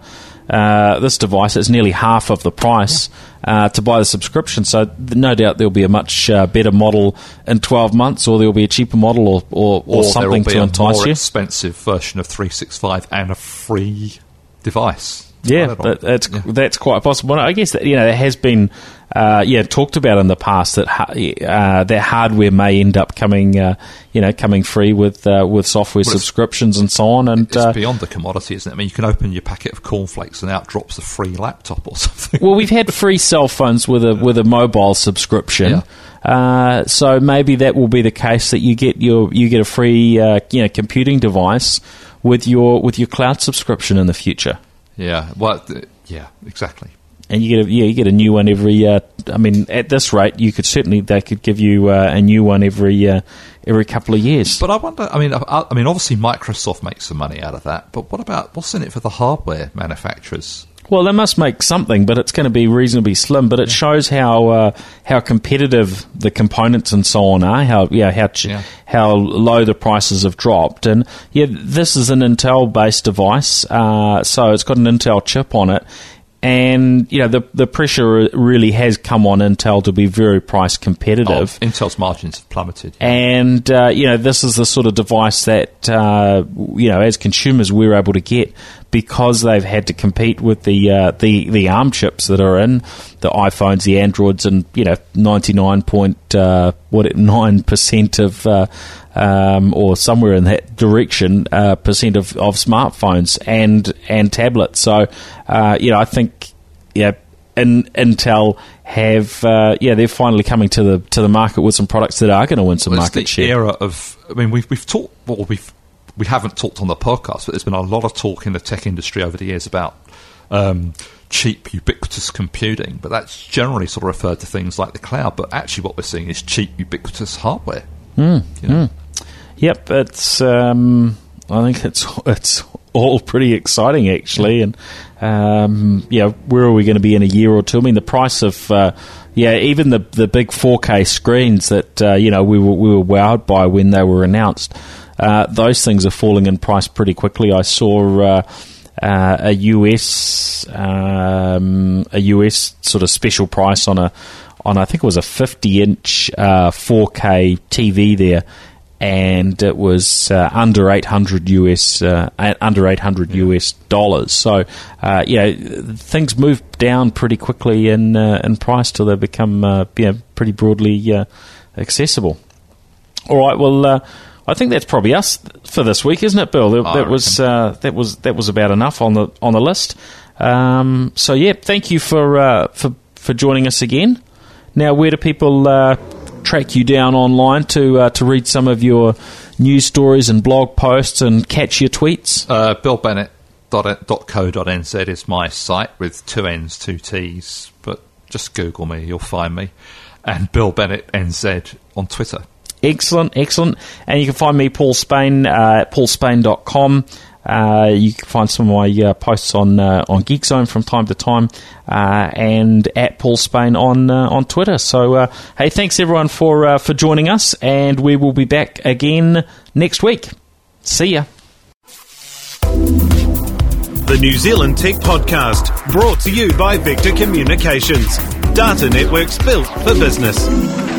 Uh, this device is nearly half of the price uh, to buy the subscription. So, no doubt there'll be a much uh, better model in 12 months, or there'll be a cheaper model, or, or, or, or something there will be to a entice more you. expensive version of 365 and a free device. Yeah, that, that's Yeah. that's quite possible. I guess that you know there has been, uh, yeah, talked about in the past that ha- uh, that hardware may end up coming, uh, you know, coming free with uh, with software Well, subscriptions and so on. And It's uh, beyond the commodity, isn't it? I mean, you can open your packet of cornflakes and out drops a free laptop or something. well, we've had free cell phones with a with a mobile subscription. Uh, so maybe that will be the case that you get your you get a free uh, you know computing device with your with your cloud subscription in the future. yeah, well, th- yeah, exactly. And you get a, yeah you get a new one every. Uh, I mean, at this rate, you could certainly they could give you uh, a new one every uh, every couple of years. But I wonder. I mean, I, I mean, obviously Microsoft makes some money out of that. But what about what's in it for the hardware manufacturers? well, they must make something, but it's going to be reasonably slim. But it shows how uh, how competitive the components and so on are. How yeah how ch- Yeah. how low the prices have dropped. And yeah, this is an Intel based device, uh, so it's got an Intel chip on it. And you know the the pressure really has come on Intel to be very price competitive. Oh, Intel's margins have plummeted. And uh, you know, this is the sort of device that uh, you know, as consumers, we're able to get because they've had to compete with the uh, the the ARM chips that are in the iPhones, the Androids, and you know, ninety nine point uh, what nine percent of. Uh, um, or somewhere in that direction, uh, percent of, of smartphones and and tablets. So, uh, you know, I think, yeah, in, Intel have uh, yeah they're finally coming to the to the market with some products that are going to win some Well, it's market the share. era of. I mean, we've we've talked. Well, we've we haven't talked on the podcast, but there's been a lot of talk in the tech industry over the years about um, cheap, ubiquitous computing. But that's generally sort of referred to things like the cloud. But actually, what we're seeing is cheap, ubiquitous hardware. Hmm, You know? Yep, it's um, I think it's it's all pretty exciting actually, and um, yeah, where are we going to be in a year or two? I mean, the price of uh, yeah, even the the big 4K screens that uh, you know we were we were wowed by when they were announced. Uh, those things are falling in price pretty quickly. I saw. Uh, uh, a US um, a US sort of special price on a on I think it was a 50 inch uh, 4K TV there, and it was uh, under 800 US uh, under 800 US dollars. So uh, you know things move down pretty quickly in uh, in price till they become uh, you know, pretty broadly uh, accessible. All right, well. I think that's probably us for this week, isn't it, Bill? That, that was uh, that was that was about enough on the on the list. Um, so yeah, thank you for uh, for for joining us again. Now, where do people uh, track you down online to uh, to read some of your news stories and blog posts and catch your tweets? Uh, BillBennett.co.nz is my site with two N's, two T's, but just Google me, you'll find me. And Bill Bennett NZ on Twitter. Excellent, excellent. And you can find me, Paul Spain, uh, at paulspain.com. Uh, you can find some of my uh, posts on uh, on Geek Zone from time to time, uh, and at Paul Spain on uh, on Twitter. So, uh, hey, thanks everyone for for joining us, and we will be back again next week. See ya. The New Zealand Tech Podcast, brought to you by Vector Communications. Data networks built for business.